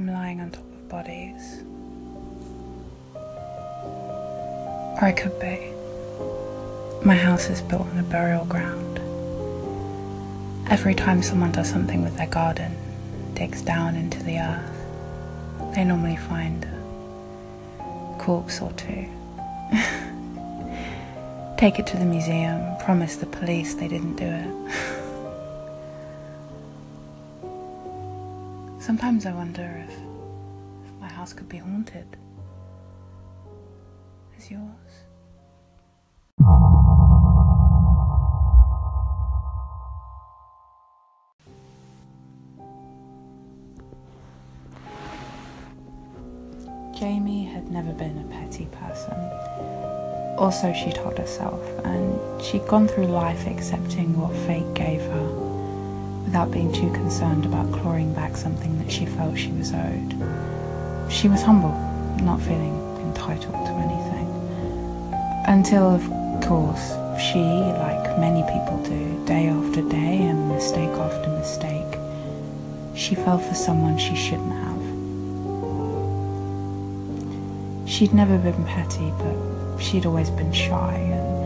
I'm lying on top of bodies. Or I could be. My house is built on a burial ground. Every time someone does something with their garden, digs down into the earth, they normally find a corpse or two. Take it to the museum, promise the police they didn't do it. Sometimes I wonder if, if my house could be haunted. Is yours? Jamie had never been a petty person. Also, she told herself, and she'd gone through life accepting what fate gave her without being too concerned about clawing back something that she felt she was owed. She was humble, not feeling entitled to anything. Until, of course, she, like many people do, day after day and mistake after mistake, she fell for someone she shouldn't have. She'd never been petty, but she'd always been shy, and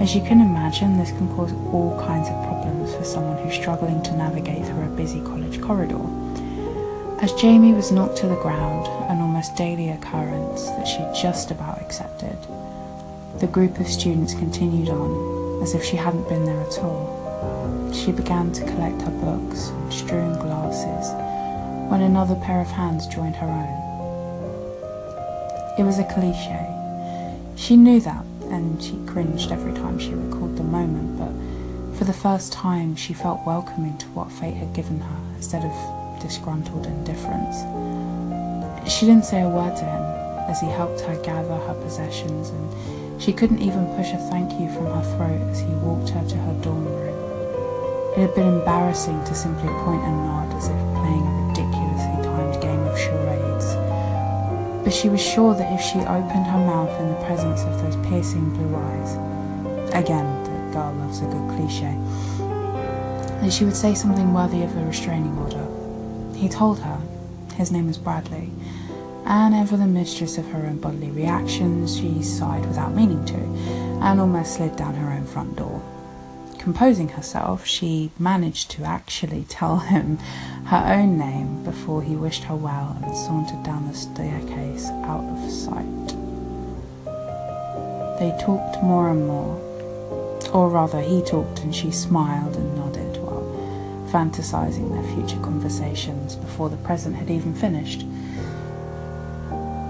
as you can imagine, this can cause all kinds of problems for someone who's struggling to navigate through a busy college corridor. As Jamie was knocked to the ground, an almost daily occurrence that she just about accepted, the group of students continued on as if she hadn't been there at all. She began to collect her books and strewn glasses when another pair of hands joined her own. It was a cliche. She knew that, and she cringed every time she recalled the moment, but for the first time she felt welcoming to what fate had given her instead of disgruntled indifference. She didn't say a word to him as he helped her gather her possessions, and she couldn't even push a thank you from her throat as he walked her to her dorm room. It had been embarrassing to simply point and nod as if but she was sure that if she opened her mouth in the presence of those piercing blue eyes, again, the girl loves a good cliche, that she would say something worthy of a restraining order. He told her, his name was Bradley, and ever the mistress of her own bodily reactions, she sighed without meaning to, and almost slid down her own front door composing herself, she managed to actually tell him her own name before he wished her well and sauntered down the staircase out of sight. They talked more and more, or rather, he talked and she smiled and nodded while fantasizing their future conversations before the present had even finished.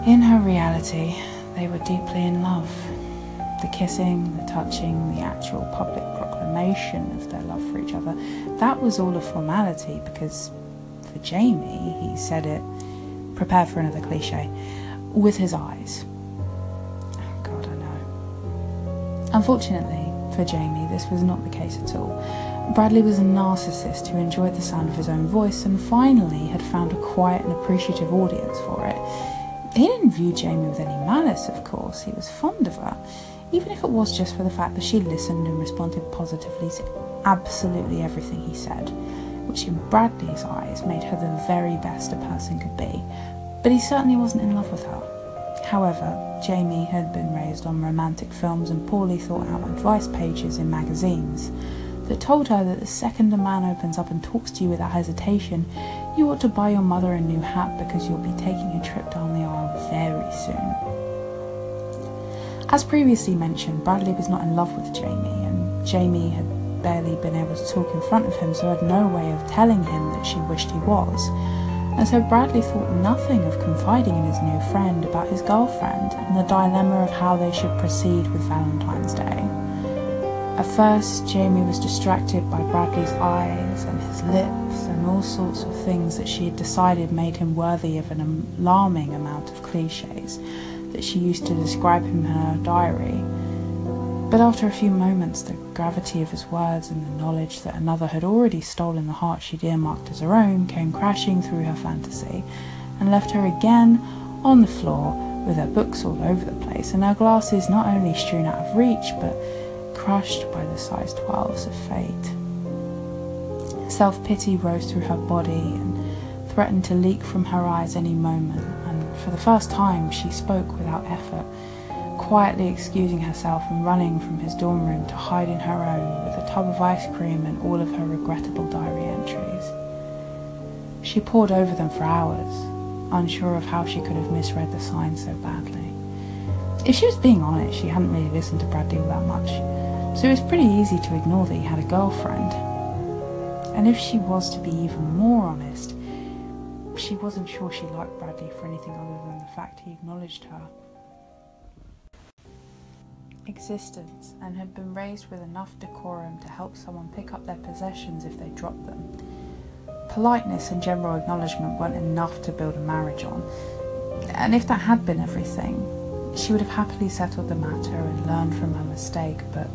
In her reality, they were deeply in love. The kissing, the touching, the actual public of their love for each other, that was all a formality because for Jamie, he said it, prepare for another cliche, with his eyes. Oh God, I know. Unfortunately for Jamie, this was not the case at all. Bradley was a narcissist who enjoyed the sound of his own voice and finally had found a quiet and appreciative audience for it. He didn't view Jamie with any malice, of course, he was fond of her even if it was just for the fact that she listened and responded positively to absolutely everything he said, which in Bradley's eyes made her the very best a person could be. But he certainly wasn't in love with her. However, Jamie had been raised on romantic films and poorly thought out advice pages in magazines that told her that the second a man opens up and talks to you without hesitation, you ought to buy your mother a new hat because you'll be taking a trip down the aisle very soon. As previously mentioned, Bradley was not in love with Jamie, and Jamie had barely been able to talk in front of him, so had no way of telling him that she wished he was. And so Bradley thought nothing of confiding in his new friend about his girlfriend and the dilemma of how they should proceed with Valentine's Day. At first, Jamie was distracted by Bradley's eyes and his lips and all sorts of things that she had decided made him worthy of an alarming amount of cliches that she used to describe him in her diary. But after a few moments, the gravity of his words and the knowledge that another had already stolen the heart she'd earmarked as her own came crashing through her fantasy and left her again on the floor with her books all over the place and her glasses not only strewn out of reach but crushed by the size 12s of fate. Self pity rose through her body and threatened to leak from her eyes any moment, for the first time she spoke without effort, quietly excusing herself and running from his dorm room to hide in her own with a tub of ice cream and all of her regrettable diary entries. She pored over them for hours, unsure of how she could have misread the signs so badly. If she was being honest, she hadn't really listened to Bradley all that much, so it was pretty easy to ignore that he had a girlfriend. And if she was to be even more honest, she wasn't sure she liked Bradley for anything other than the fact he acknowledged her existence and had been raised with enough decorum to help someone pick up their possessions if they dropped them. Politeness and general acknowledgement weren't enough to build a marriage on, and if that had been everything, she would have happily settled the matter and learned from her mistake, but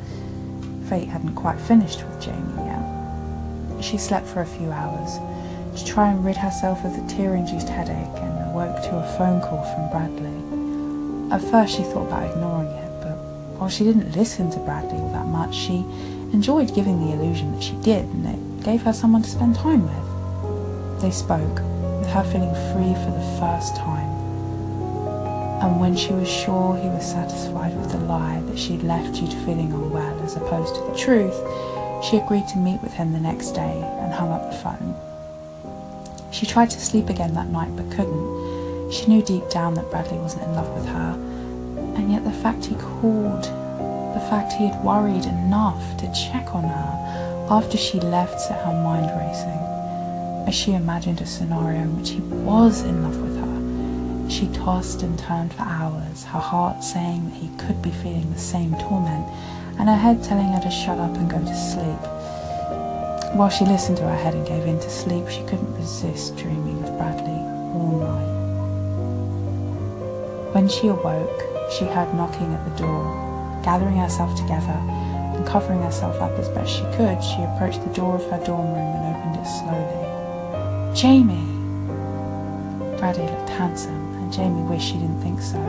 fate hadn't quite finished with Jamie yet. She slept for a few hours to try and rid herself of the tear-induced headache and awoke to a phone call from Bradley. At first she thought about ignoring it, but while she didn't listen to Bradley all that much, she enjoyed giving the illusion that she did, and it gave her someone to spend time with. They spoke, with her feeling free for the first time. And when she was sure he was satisfied with the lie that she'd left due to feeling unwell as opposed to the truth, she agreed to meet with him the next day and hung up the phone. She tried to sleep again that night but couldn't. She knew deep down that Bradley wasn't in love with her, and yet the fact he called, the fact he had worried enough to check on her after she left set her mind racing. As she imagined a scenario in which he was in love with her, she tossed and turned for hours, her heart saying that he could be feeling the same torment, and her head telling her to shut up and go to sleep. While she listened to her head and gave in to sleep, she couldn't resist dreaming of Bradley all night. When she awoke, she heard knocking at the door. Gathering herself together and covering herself up as best she could, she approached the door of her dorm room and opened it slowly. Jamie! Bradley looked handsome and Jamie wished she didn't think so.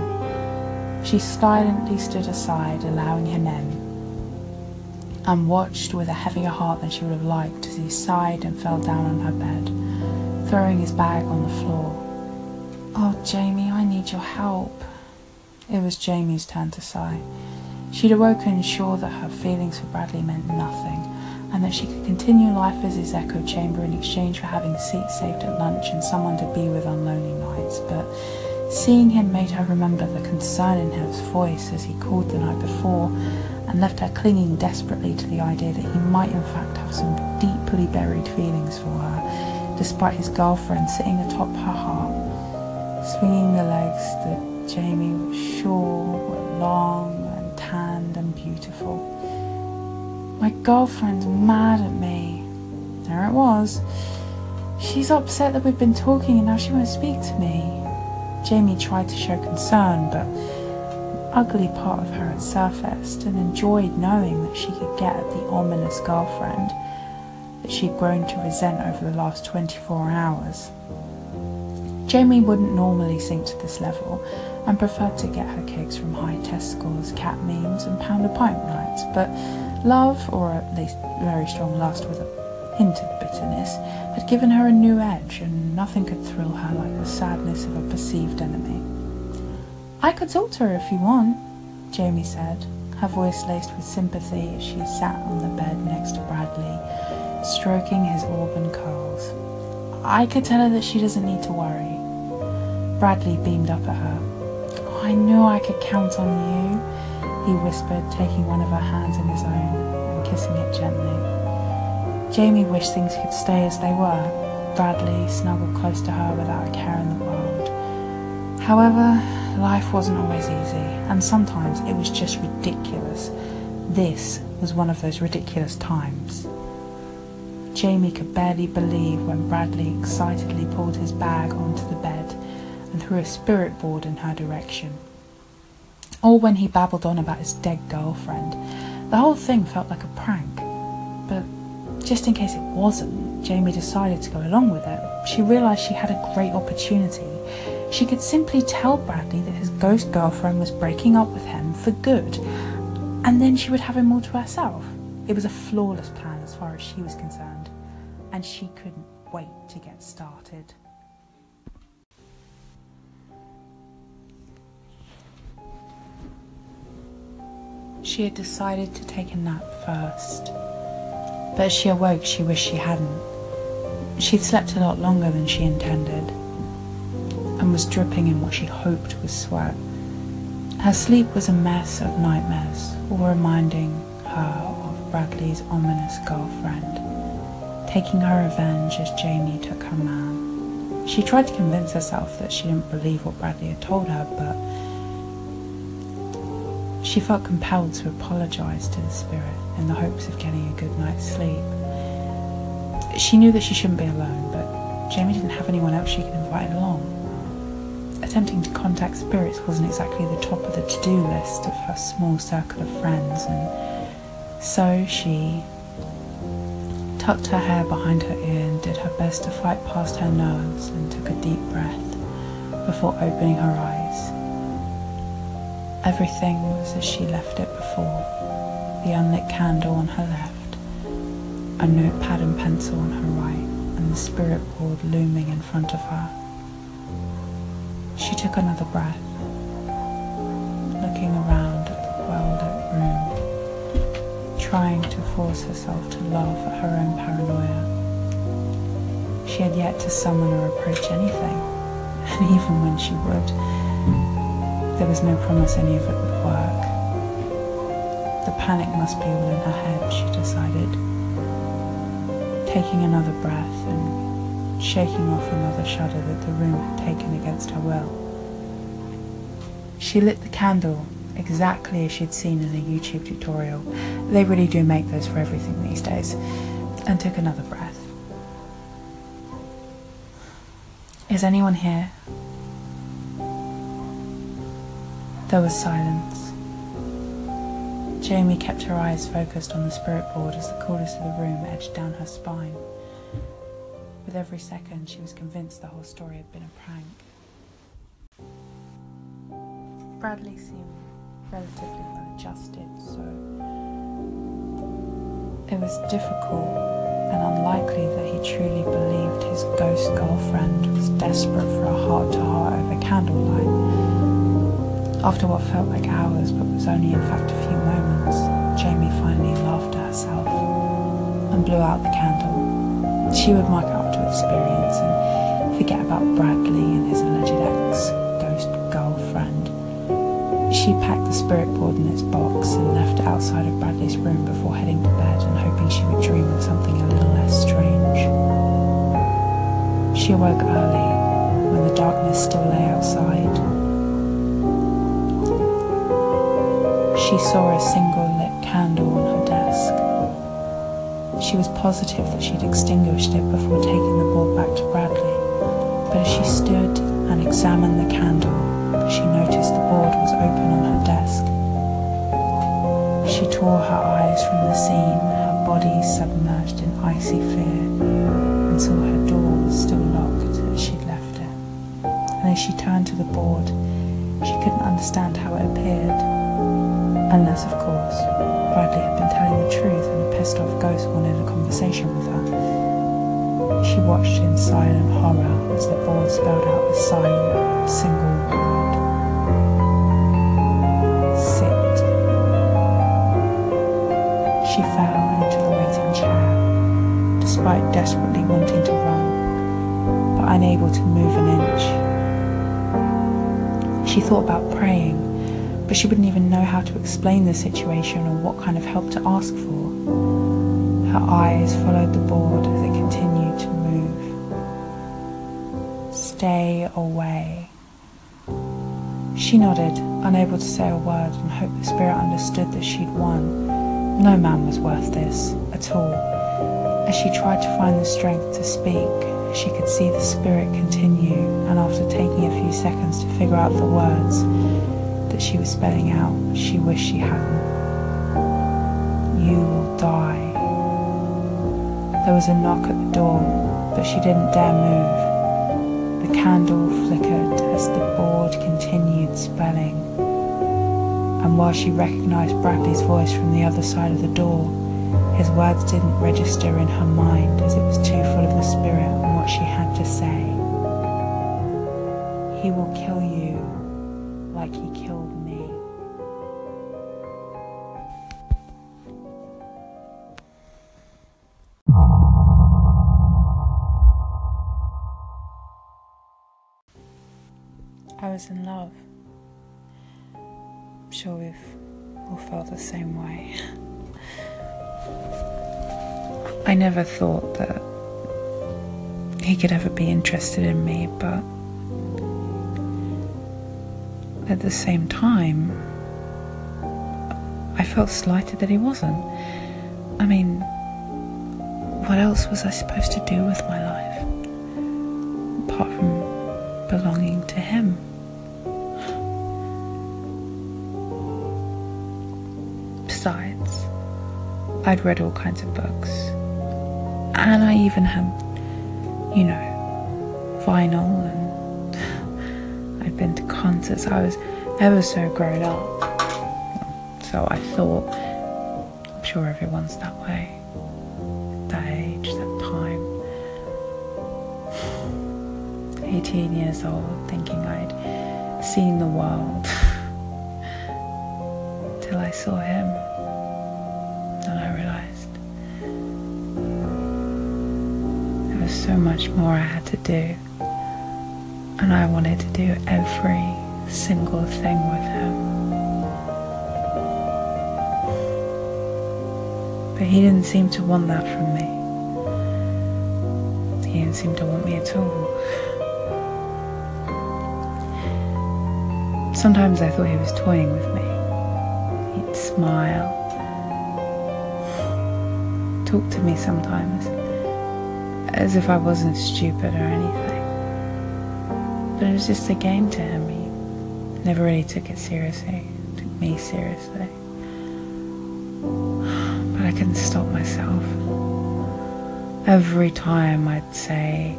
She silently stood aside, allowing him in, and watched with a heavier heart than she would have liked as he sighed and fell down on her bed, throwing his bag on the floor. Oh, Jamie, I need your help. It was Jamie's turn to sigh. She'd awoken sure that her feelings for Bradley meant nothing, and that she could continue life as his echo chamber in exchange for having seats saved at lunch and someone to be with on lonely nights, but Seeing him made her remember the concern in his voice as he called the night before, and left her clinging desperately to the idea that he might in fact have some deeply buried feelings for her, despite his girlfriend sitting atop her heart, swinging the legs that Jamie was sure were long and tanned and beautiful. My girlfriend's mad at me. There it was. She's upset that we've been talking and now she won't speak to me. Jamie tried to show concern, but ugly part of her had surfaced and enjoyed knowing that she could get at the ominous girlfriend that she'd grown to resent over the last 24 hours. Jamie wouldn't normally sink to this level and preferred to get her kicks from high test scores, cat memes, and pound a pint nights, but love, or at least very strong lust with a hint of bitterness, had given her a new edge, and nothing could thrill her like the sadness of a perceived enemy. I could talk to her if you want, Jamie said, her voice laced with sympathy as she sat on the bed next to Bradley, stroking his auburn curls. I could tell her that she doesn't need to worry. Bradley beamed up at her. I knew I could count on you, he whispered, taking one of her hands in his own and kissing it gently. Jamie wished things could stay as they were. Bradley snuggled close to her without a care in the world. However, life wasn't always easy, and sometimes it was just ridiculous. This was one of those ridiculous times. Jamie could barely believe when Bradley excitedly pulled his bag onto the bed and threw a spirit board in her direction. Or when he babbled on about his dead girlfriend. The whole thing felt like a prank, but just in case it wasn't, Jamie decided to go along with it. She realised she had a great opportunity. She could simply tell Bradley that his ghost girlfriend was breaking up with him for good, and then she would have him all to herself. It was a flawless plan as far as she was concerned, and she couldn't wait to get started. She had decided to take a nap first, but as she awoke, she wished she hadn't. She'd slept a lot longer than she intended, and was dripping in what she hoped was sweat. Her sleep was a mess of nightmares, all reminding her of Bradley's ominous girlfriend, taking her revenge as Jamie took her man. She tried to convince herself that she didn't believe what Bradley had told her, but she felt compelled to apologise to the spirit in the hopes of getting a good night's sleep. She knew that she shouldn't be alone, but Jamie didn't have anyone else she could invite along. Attempting to contact spirits wasn't exactly the top of the to do list of her small circle of friends, and so she tucked her hair behind her ear and did her best to fight past her nerves and took a deep breath before opening her eyes. Everything was as she left it before the unlit candle on her left, a notepad and pencil on her right, and the spirit board looming in front of her. She took another breath, looking around at the well lit room, trying to force herself to laugh at her own paranoia. She had yet to summon or approach anything, and even when she would, there was no promise any of it would work. The panic must be all in her head, she decided. Taking another breath and shaking off another shudder that the room had taken against her will. She lit the candle exactly as she'd seen in a YouTube tutorial. They really do make those for everything these days. And took another breath. Is anyone here? There was silence. Jamie kept her eyes focused on the spirit board as the coolness of the room edged down her spine. With every second, she was convinced the whole story had been a prank. Bradley seemed relatively well adjusted, so it was difficult and unlikely that he truly believed his ghost girlfriend was desperate for a heart to heart over candlelight. After what felt like hours but was only in fact a few moments, Jamie finally laughed at herself and blew out the candle. She would mark up to experience and forget about Bradley and his alleged girlfriend. She packed the spirit board in its box and left it outside of Bradley's room before heading to bed and hoping she would dream of something a little less strange. She awoke early when the darkness still lay outside she saw a single lit candle on her desk. She was positive that she'd extinguished it before taking the board back to Bradley, but as she stood and examined the candle, she noticed the board was open on her desk. She tore her eyes from the scene, her body submerged in icy fear, and saw her door was still locked as she'd left it. And as she turned to the board, she couldn't understand how it appeared. Unless, of course, Bradley had been telling the truth and a pissed off ghost wanted a conversation with her. She watched in silent horror as the board spelled out the silent, single She fell into the waiting chair, despite desperately wanting to run, but unable to move an inch. She thought about praying but she wouldn't even know how to explain the situation or what kind of help to ask for. Her eyes followed the board as it continued to move. Stay away. She nodded, unable to say a word, and hoped the spirit understood that she'd won. No man was worth this, at all. As she tried to find the strength to speak, she could see the spirit continue, and after taking a few seconds to figure out the words, that she was spelling out, she wished she hadn't. You will die. There was a knock at the door, but she didn't dare move. The candle flickered as the board continued spelling and while she recognized Bradley's voice from the other side of the door, his words didn't register in her mind as it was too full of the spirit and what she had to say. He will kill you like he killed me. I was in love. Sure we've all felt the same way. I never thought that he could ever be interested in me, but at the same time, I felt slighted that he wasn't. I mean, what else was I supposed to do with my life apart from I'd read all kinds of books, and I even had, you know, vinyl, and I'd been to concerts. I was ever so grown up, so I thought. I'm sure everyone's that way that age, that time. 18 years old, thinking I'd seen the world. Till I saw him. Was so much more I had to do. And I wanted to do every single thing with him. But he didn't seem to want that from me. He didn't seem to want me at all. Sometimes I thought he was toying with me. He'd smile, talk to me sometimes as if I wasn't stupid or anything. But it was just a game to him. He never really took it seriously, took me seriously. But I couldn't stop myself. Every time I'd say,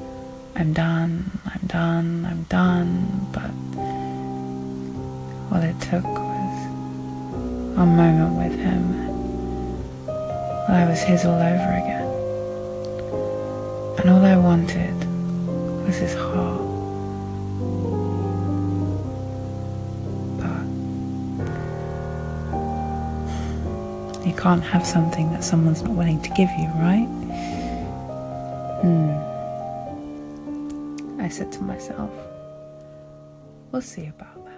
I'm done, I'm done, I'm done, but all it took was a moment with him. I was his all over again. And all I wanted was his heart. But you can't have something that someone's not willing to give you, right? Hmm. I said to myself, we'll see about that.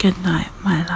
Good night, my.